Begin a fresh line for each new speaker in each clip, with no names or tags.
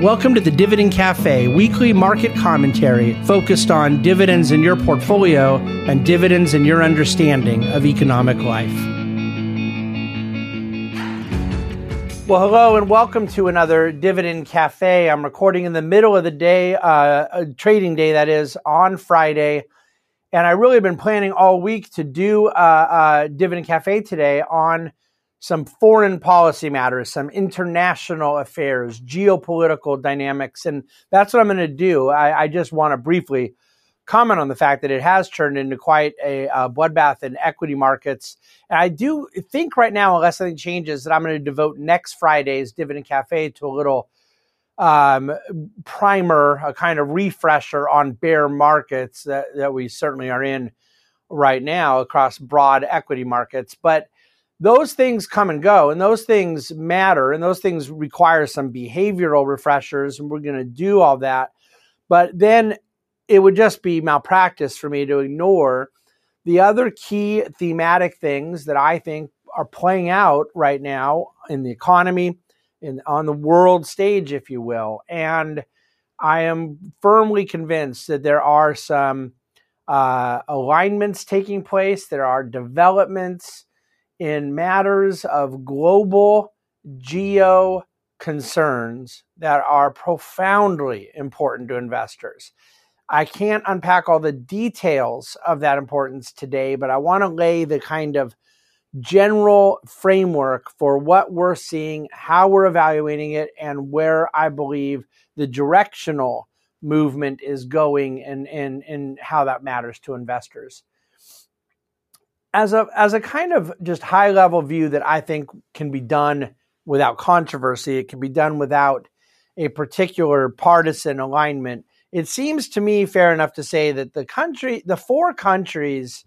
Welcome to the Dividend Cafe, weekly market commentary focused on dividends in your portfolio and dividends in your understanding of economic life. Well, hello and welcome to another Dividend Cafe. I'm recording in the middle of the day, uh, trading day that is, on Friday. And I really have been planning all week to do uh, uh, Dividend Cafe today on some foreign policy matters, some international affairs, geopolitical dynamics. And that's what I'm going to do. I, I just want to briefly comment on the fact that it has turned into quite a, a bloodbath in equity markets. And I do think right now, unless something changes, that I'm going to devote next Friday's Dividend Cafe to a little um, primer, a kind of refresher on bear markets that, that we certainly are in right now across broad equity markets. But those things come and go and those things matter and those things require some behavioral refreshers and we're going to do all that. But then it would just be malpractice for me to ignore the other key thematic things that i think are playing out right now in the economy in on the world stage if you will. And i am firmly convinced that there are some uh, alignments taking place there are developments in matters of global geo concerns that are profoundly important to investors. I can't unpack all the details of that importance today, but I want to lay the kind of general framework for what we're seeing, how we're evaluating it, and where I believe the directional movement is going and, and, and how that matters to investors as a as a kind of just high level view that I think can be done without controversy, it can be done without a particular partisan alignment. It seems to me fair enough to say that the country, the four countries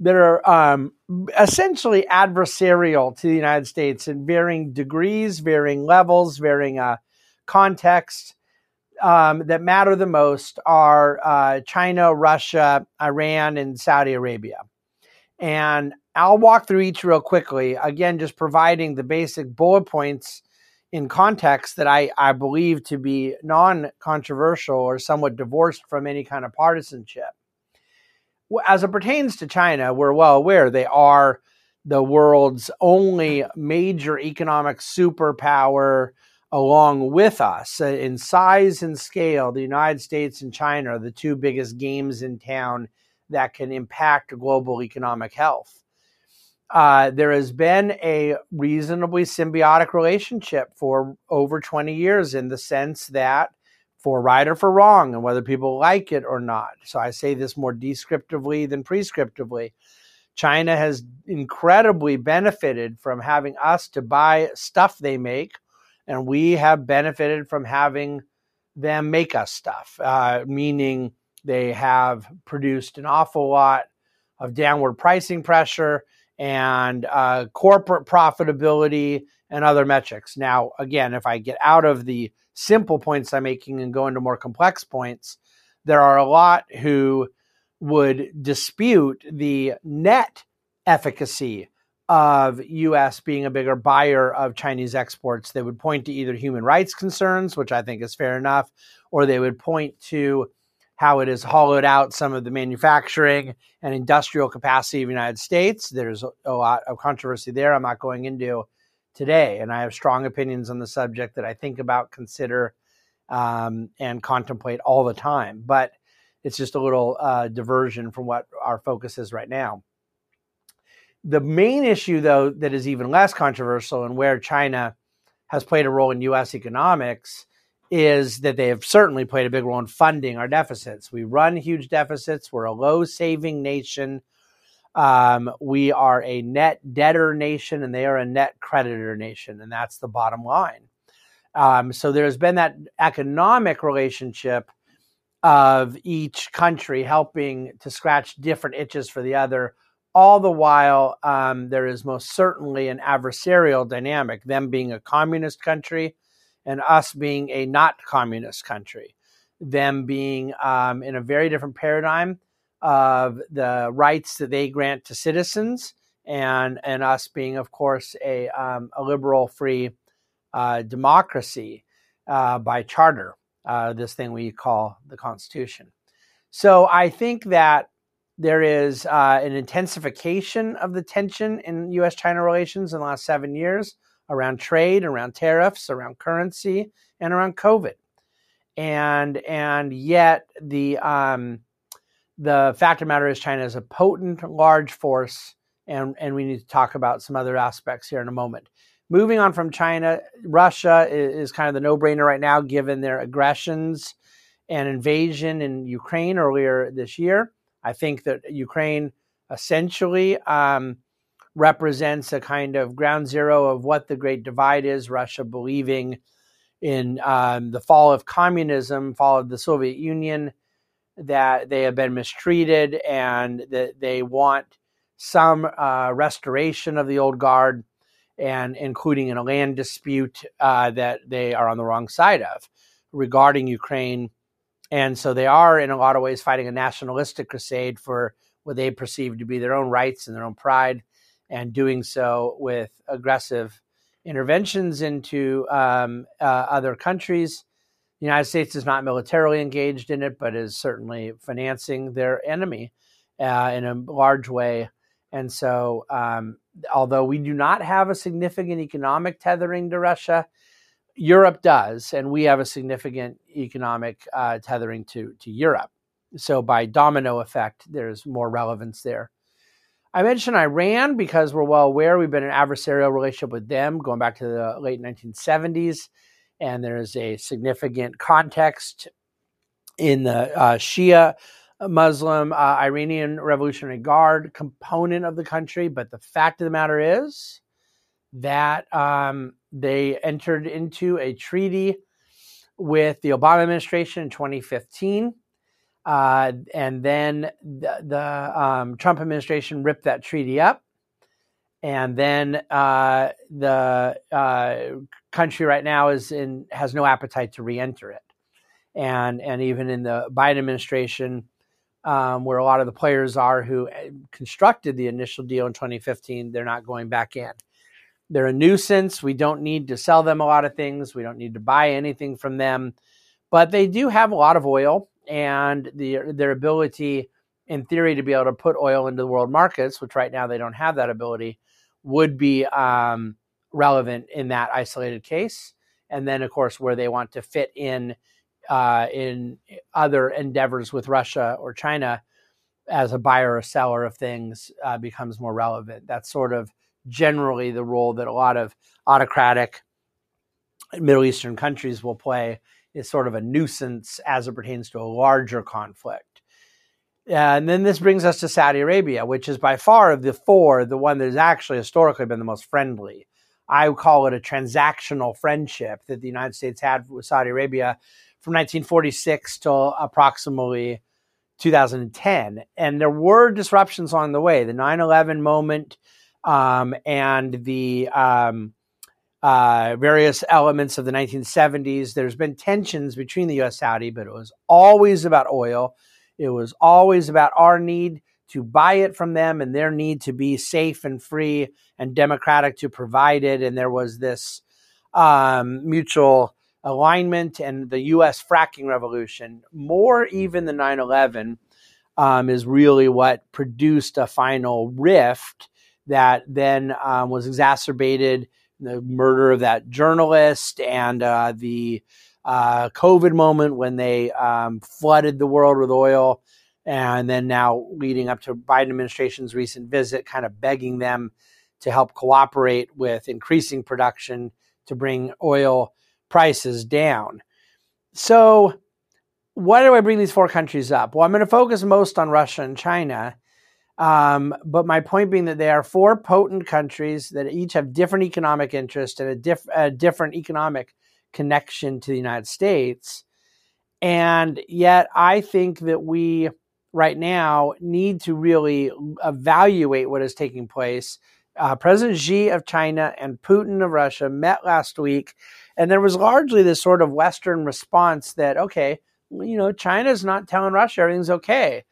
that are um, essentially adversarial to the United States in varying degrees, varying levels, varying uh, context, um, that matter the most are uh, China, Russia, Iran, and Saudi Arabia. And I'll walk through each real quickly. Again, just providing the basic bullet points in context that I, I believe to be non controversial or somewhat divorced from any kind of partisanship. As it pertains to China, we're well aware they are the world's only major economic superpower along with us. Uh, in size and scale, the United States and China are the two biggest games in town that can impact global economic health. Uh, there has been a reasonably symbiotic relationship for over 20 years in the sense that for right or for wrong, and whether people like it or not. So I say this more descriptively than prescriptively. China has incredibly benefited from having us to buy stuff they make, and we have benefited from having them make us stuff, uh, meaning they have produced an awful lot of downward pricing pressure and uh, corporate profitability and other metrics. Now, again, if I get out of the simple points I'm making and go into more complex points, there are a lot who would dispute the net efficacy of US being a bigger buyer of Chinese exports. They would point to either human rights concerns, which I think is fair enough, or they would point to how it has hollowed out some of the manufacturing and industrial capacity of the United States. There's a lot of controversy there. I'm not going into today, and I have strong opinions on the subject that I think about, consider, um, and contemplate all the time. But it's just a little uh, diversion from what our focus is right now. The main issue, though, that is even less controversial and where China has played a role in U.S. economics is that they have certainly played a big role in funding our deficits. We run huge deficits. We're a low saving nation. Um, we are a net debtor nation and they are a net creditor nation. And that's the bottom line. Um, so there's been that economic relationship of each country helping to scratch different itches for the other. All the while, um, there is most certainly an adversarial dynamic, them being a communist country and us being a not communist country, them being um, in a very different paradigm of the rights that they grant to citizens, and and us being, of course, a um, a liberal, free uh, democracy. uh, by charter, uh, this thing we call the Constitution. So I think that there is uh, an intensification of the tension in U.S. China relations in the last seven years around trade, around tariffs, around currency, and around COVID. And and yet the um, the fact of the matter is China is a potent, large force, and and we need to talk about some other aspects here in a moment. Moving on from China, Russia is, is kind of the no-brainer right now, given their aggressions and invasion in Ukraine earlier this year. I think that Ukraine essentially um, represents a kind of ground zero of what the Great Divide is. Russia believing in um, the fall of communism, fall of the Soviet Union, that they have been mistreated and that they want some uh, restoration of the old guard, and including in a land dispute uh, that they are on the wrong side of regarding Ukraine. And so they are, in a lot of ways, fighting a nationalistic crusade for what they perceive to be their own rights and their own pride and doing so with aggressive interventions into um, uh, other countries. The United States is not militarily engaged in it, but is certainly financing their enemy uh, in a large way. And so, um, although we do not have a significant economic tethering to Russia, Europe does, and we have a significant economic uh, tethering to to Europe. So, by domino effect, there's more relevance there. I mentioned Iran because we're well aware we've been in an adversarial relationship with them going back to the late 1970s. And there's a significant context in the uh, Shia Muslim uh, Iranian Revolutionary Guard component of the country. But the fact of the matter is that um, they entered into a treaty with the Obama administration in 2015 uh, and then the, the um, Trump administration ripped that treaty up. And then uh, the uh, country right now is in has no appetite to re-enter it, and and even in the Biden administration, um, where a lot of the players are who uh, constructed the initial deal in 2015, they're not going back in. They're a nuisance. We don't need to sell them a lot of things. We don't need to buy anything from them, but they do have a lot of oil and the, their ability, in theory, to be able to put oil into the world markets, which right now they don't have that ability, would be um, relevant in that isolated case. And then, of course, where they want to fit in uh, in other endeavors with Russia or China as a buyer or seller of things uh, becomes more relevant. That's sort of generally the role that a lot of autocratic Middle Eastern countries will play is sort of a nuisance as it pertains to a larger conflict. And then this brings us to Saudi Arabia, which is by far of the four, the one that has actually historically been the most friendly. I would call it a transactional friendship that the United States had with Saudi Arabia from 1946 till approximately 2010. And there were disruptions along the way. The 9 11 moment um, and the um, uh, various elements of the 1970s. There's been tensions between the U.S. Saudi, but it was always about oil. It was always about our need to buy it from them and their need to be safe and free and democratic to provide it. And there was this um, mutual alignment and the U.S. fracking revolution, more even than 9 11, um, is really what produced a final rift that then um, was exacerbated the murder of that journalist and uh, the uh, COVID moment when they um, flooded the world with oil, and then now leading up to Biden administration's recent visit, kind of begging them to help cooperate with increasing production to bring oil prices down. So, why do I bring these four countries up? Well, I'm going to focus most on Russia and China um, but my point being that they are four potent countries that each have different economic interests and a, diff- a different economic connection to the United States. And yet, I think that we right now need to really evaluate what is taking place. Uh, President Xi of China and Putin of Russia met last week, and there was largely this sort of Western response that, okay, you know, China's not telling Russia everything's okay.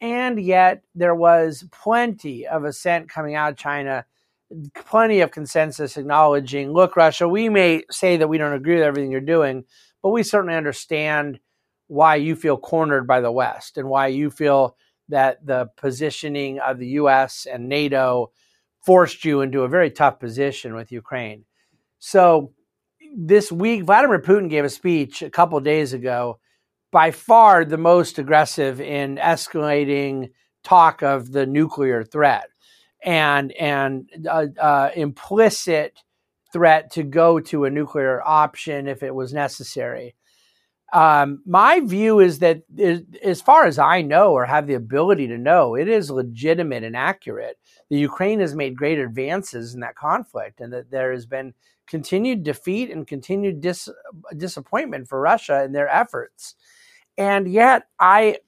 And yet there was plenty of assent coming out of China plenty of consensus acknowledging, look, Russia, we may say that we don't agree with everything you're doing, but we certainly understand why you feel cornered by the West and why you feel that the positioning of the US and NATO forced you into a very tough position with Ukraine. So this week, Vladimir Putin gave a speech a couple days ago, by far the most aggressive in escalating talk of the nuclear threat and and uh, uh, implicit threat to go to a nuclear option if it was necessary. Um, my view is that, as far as I know or have the ability to know, it is legitimate and accurate. The Ukraine has made great advances in that conflict, and that there has been continued defeat and continued dis- disappointment for Russia in their efforts. And yet, I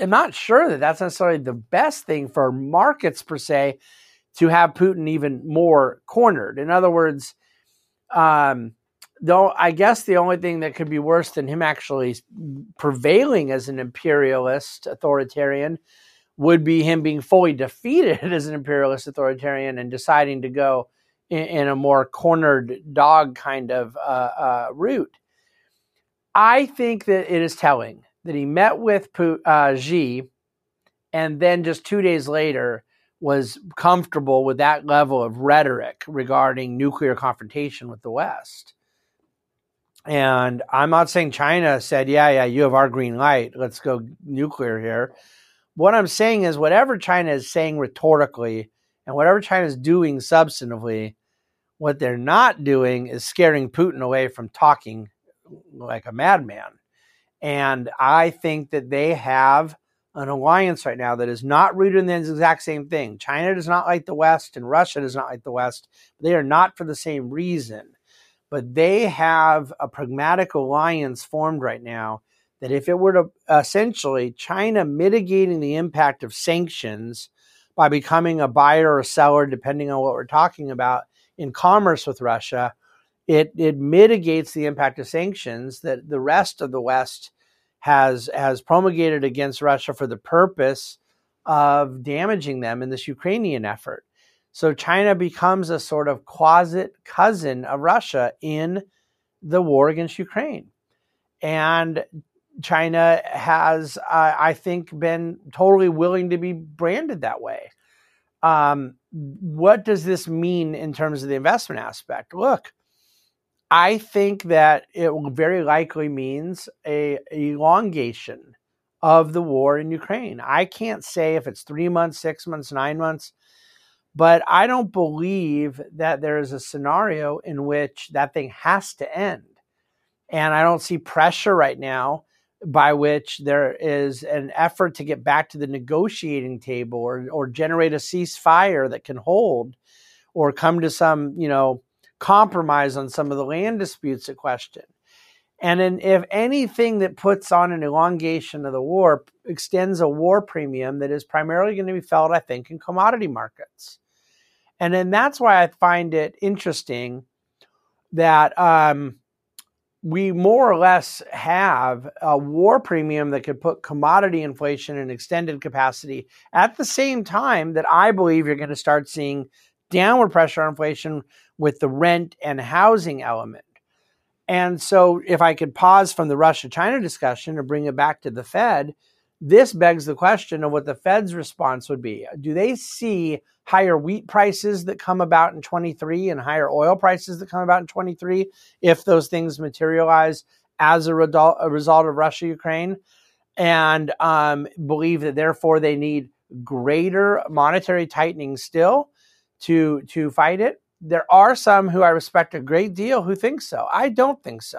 am not sure that that's necessarily the best thing for markets per se to have Putin even more cornered. In other words, um, though I guess the only thing that could be worse than him actually prevailing as an imperialist authoritarian would be him being fully defeated as an imperialist authoritarian and deciding to go in, in a more cornered dog kind of uh, uh, route. I think that it is telling that he met with uh, Xi and then just two days later was comfortable with that level of rhetoric regarding nuclear confrontation with the West. And I'm not saying China said, yeah, yeah, you have our green light. Let's go nuclear here. What I'm saying is, whatever China is saying rhetorically and whatever China is doing substantively, what they're not doing is scaring Putin away from talking like a madman. And I think that they have an alliance right now that is not rooted in the exact same thing. China does not like the West, and Russia does not like the West. They are not for the same reason but they have a pragmatic alliance formed right now that if it were to essentially China mitigating the impact of sanctions by becoming a buyer or seller, depending on what we're talking about, in commerce with Russia, it, it mitigates the impact of sanctions that the rest of the West has has promulgated against Russia for the purpose of damaging them in this Ukrainian effort. So China becomes a sort of closet cousin of Russia in the war against Ukraine. And China has, uh, I think, been totally willing to be branded that way. Um, what does this mean in terms of the investment aspect? Look, I think that it very likely means a elongation of the war in Ukraine. I can't say if it's three months, six months, nine months. But I don't believe that there is a scenario in which that thing has to end. And I don't see pressure right now by which there is an effort to get back to the negotiating table or, or generate a ceasefire that can hold or come to some, you know, compromise on some of the land disputes at question. And in, if anything that puts on an elongation of the war extends a war premium that is primarily going to be felt, I think, in commodity markets. And then that's why I find it interesting that um, we more or less have a war premium that could put commodity inflation in extended capacity at the same time that I believe you're going to start seeing downward pressure on inflation with the rent and housing element. And so, if I could pause from the Russia China discussion and bring it back to the Fed, this begs the question of what the Fed's response would be. Do they see higher wheat prices that come about in 23 and higher oil prices that come about in 23 if those things materialize as a, result, of Russia Ukraine, and um, believe that therefore they need greater monetary tightening still to to fight it. There are some who I respect a great deal who think so. I don't think so.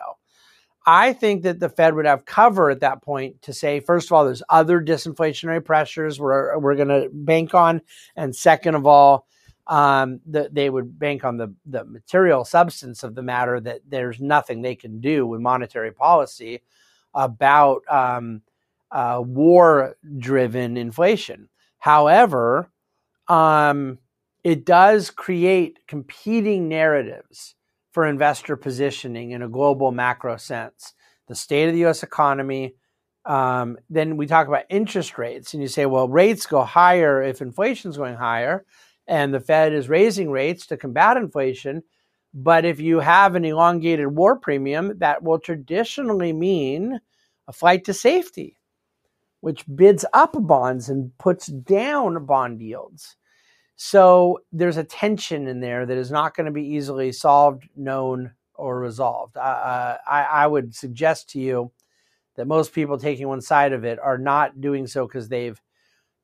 I think that the Fed would have cover at that point to say, first of all, there's other disinflationary pressures we're, we're going to bank on. And second of all, um, the, they would bank on the, the material substance of the matter that there's nothing they can do with monetary policy about um, uh, war driven inflation. However, um, it does create competing narratives for investor positioning in a global macro sense. The state of the US economy. Um, then we talk about interest rates, and you say, well, rates go higher if inflation is going higher. and the Fed is raising rates to combat inflation. But if you have an elongated war premium, that will traditionally mean a flight to safety, which bids up bonds and puts down bond yields. So there's a tension in there that is not going to be easily solved, known, or resolved. Uh, I, I would suggest to you that most people taking one side of it are not doing so because they've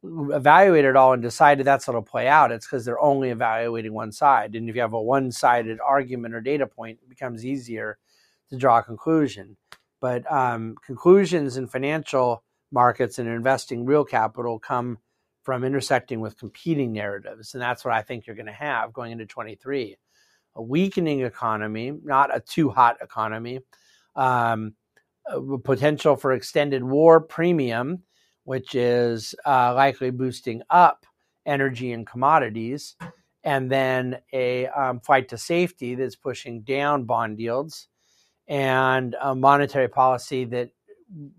evaluated it all and decided that's it'll play out. It's because they're only evaluating one side. And if you have a one sided argument or data point, it becomes easier to draw a conclusion. But um, conclusions in financial markets and investing real capital come from intersecting with competing narratives. And that's what I think you're going to have going into 23. A weakening economy, not a too hot economy, um, potential for extended war premium, which is uh, likely boosting up energy and commodities, and then a um, flight to safety that's pushing down bond yields, and a monetary policy that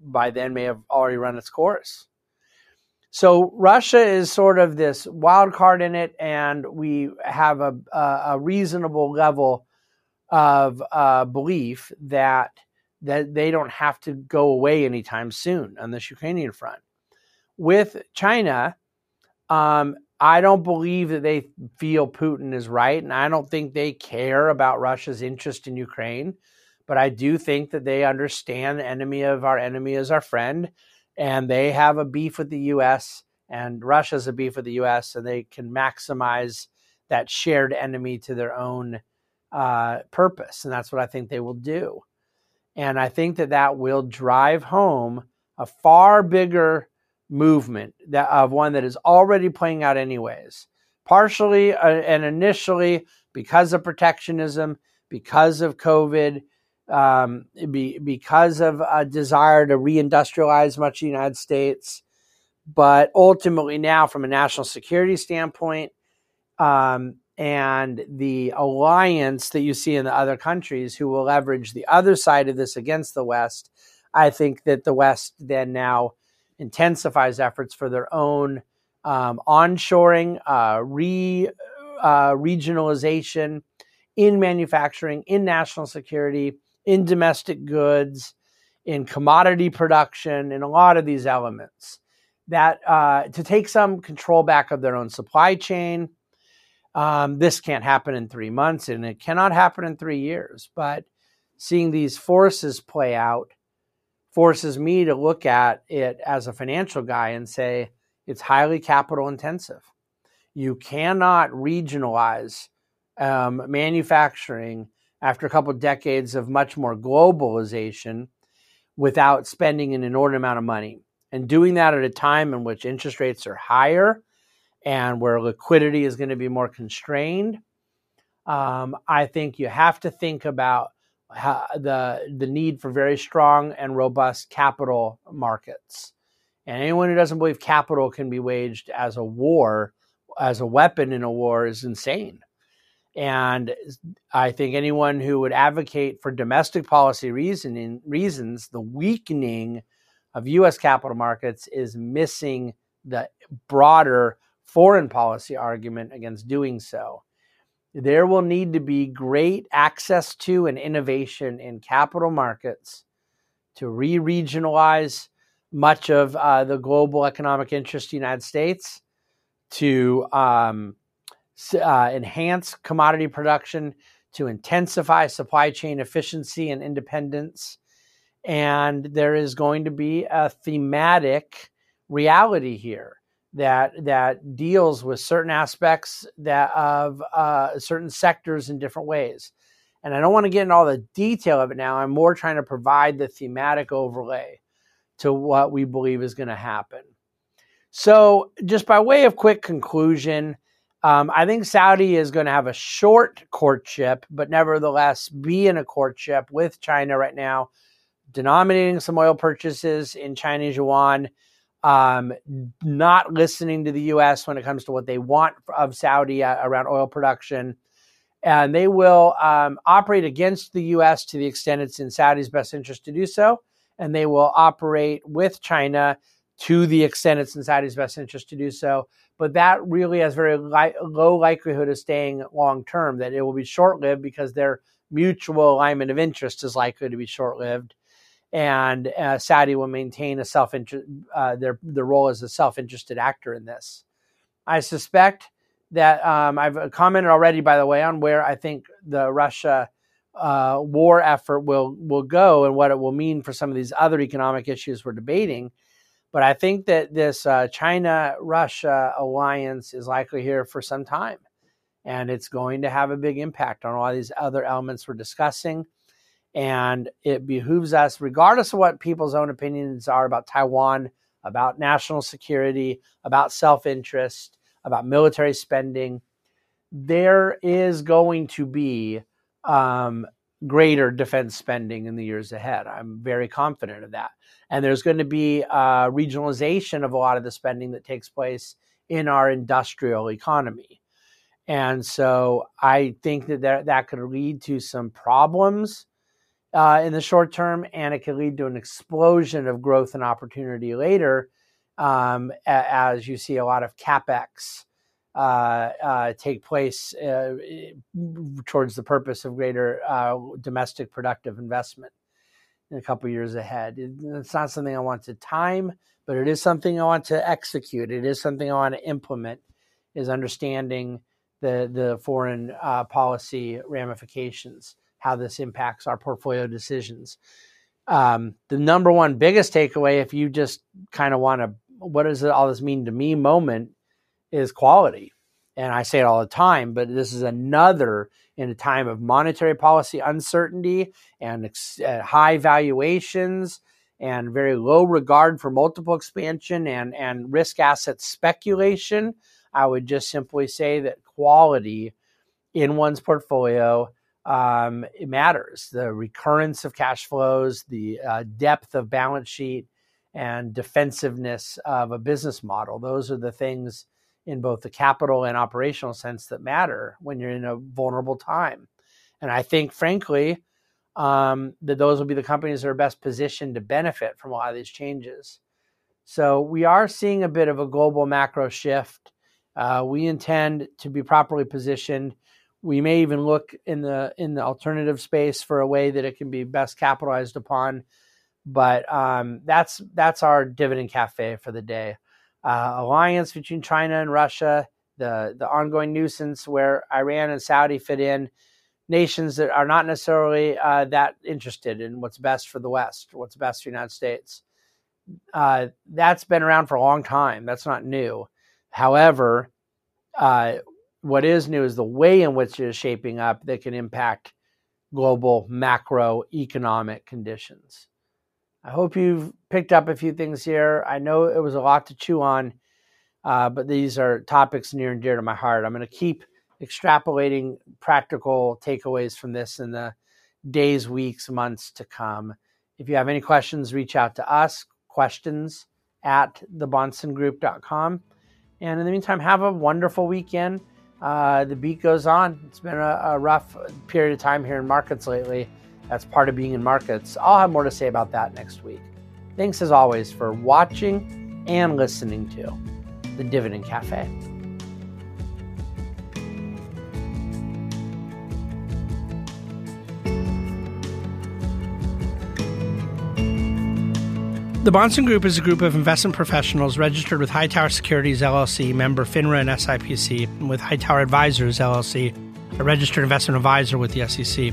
by then may have already run its course. So Russia is sort of this wild card in it, and we have a, a reasonable level of uh, belief that that they don't have to go away anytime soon on this Ukrainian front. With China, um, I don't believe that they feel Putin is right, and I don't think they care about Russia's interest in Ukraine. But I do think that they understand the enemy of our enemy is our friend, and they have a beef with the U.S. and Russia's a beef with the U.S. and they can maximize that shared enemy to their own uh, purpose, and that's what I think they will do. And I think that that will drive home a far bigger movement that, of one that is already playing out anyways. Partially uh, and initially because of protectionism, because of COVID, um, be, because of a desire to reindustrialize much of the United States. But ultimately, now from a national security standpoint, um, and the alliance that you see in the other countries who will leverage the other side of this against the West, I think that the West then now intensifies efforts for their own um, onshoring, uh, re uh, regionalization in manufacturing, in national security, in domestic goods, in commodity production, in a lot of these elements. That uh, to take some control back of their own supply chain. Um, this can't happen in three months, and it cannot happen in three years. But seeing these forces play out forces me to look at it as a financial guy and say it's highly capital intensive. You cannot regionalize um, manufacturing after a couple of decades of much more globalization without spending an inordinate amount of money. And doing that at a time in which interest rates are higher and where liquidity is going to be more constrained, um, I think you have to think about how, the the need for very strong and robust capital markets. And anyone who doesn't believe capital can be waged as a war, as a weapon in a war, is insane. And I think anyone who would advocate for domestic policy reasoning reasons, the weakening of U.S. capital markets is missing the broader foreign policy argument against doing so. There will need to be great access to and innovation in capital markets to re regionalize much of uh, the global economic interest of the United States, to um, uh, enhance commodity production, to intensify supply chain efficiency and independence. And there is going to be a thematic reality here that that deals with certain aspects that of uh, certain sectors in different ways. And I don't want to get into all the detail of it now. I'm more trying to provide the thematic overlay to what we believe is going to happen. So, just by way of quick conclusion, um, I think Saudi is going to have a short courtship, but nevertheless be in a courtship with China right now, denominating some oil purchases in Chinese yuan, um, not listening to the U.S. when it comes to what they want of Saudi uh, around oil production. And they will um, operate against the U.S. to the extent it's in Saudi's best interest to do so. And they will operate with China to the extent it's in Saudi's best interest to do so. But that really has very li- low likelihood of staying long term, that it will be short lived because their mutual alignment of interest is likely to be short lived. And uh, Saudi will maintain a self interest, uh, their, their role as a self interested actor in this. I suspect that um, I've commented already, by the way, on where I think the Russia uh, war effort will will go and what it will mean for some of these other economic issues we're debating. But I think that this uh, China Russia alliance is likely here for some time. And it's going to have a big impact on all these other elements we're discussing. And it behooves us, regardless of what people's own opinions are about Taiwan, about national security, about self interest, about military spending, there is going to be um, greater defense spending in the years ahead. I'm very confident of that. And there's going to be a regionalization of a lot of the spending that takes place in our industrial economy. And so I think that that, that could lead to some problems uh, in the short term, and it could lead to an explosion of growth and opportunity later um, as you see a lot of capex uh, uh, take place uh, towards the purpose of greater uh, domestic productive investment in a couple years ahead. It's not something I want to time, but it is something I want to execute. It is something I want to implement. Is understanding the the foreign uh, policy ramifications, how this impacts our portfolio decisions. Um, the number one biggest takeaway, if you just kind of want to, what does all this mean to me? Moment is quality. And I say it all the time, but this is another in a time of monetary policy uncertainty and ex- uh, high valuations and very low regard for multiple expansion and, and risk asset speculation. I would just simply say that quality in one's portfolio um, matters. The recurrence of cash flows, the uh, depth of balance sheet, and defensiveness of a business model. Those are the things in both the capital and operational sense that matter when you're in a vulnerable time. And I think, frankly, um, that those will be the companies that are best positioned to benefit from a lot of these changes. So we are seeing a bit of a global macro shift. Uh, we intend to be properly positioned. We may even look in the in the alternative space for a way that it can be best capitalized upon. But um, that's that's our dividend cafe for the day uh, alliance between China and Russia, the the ongoing nuisance where Iran and Saudi fit in, nations that are not necessarily uh, that interested in what's best for the West, what's best for the United States. Uh, that's been around for a long time. That's not new. However, uh, what is new is the way in which it is shaping up that can impact global macroeconomic conditions. I hope you've picked up a few things here. I know it was a lot to chew on, uh, but these are topics near and dear to my heart. I'm going to keep extrapolating practical takeaways from this in the days, weeks, months to come. If you have any questions, reach out to us, questions at thebahnsengroup.com. And in the meantime, have a wonderful weekend. Uh, the beat goes on. It's been a, a rough period of time here in markets lately. That's part of being in markets. I'll have more to say about that next week. Thanks as always for watching and listening to the Dividend Cafe.
The Bahnsen Group is a group of investment professionals registered with Hightower Securities LLC, member FINRA and SIPC, and with Hightower Advisors LLC, a registered investment advisor with the SEC.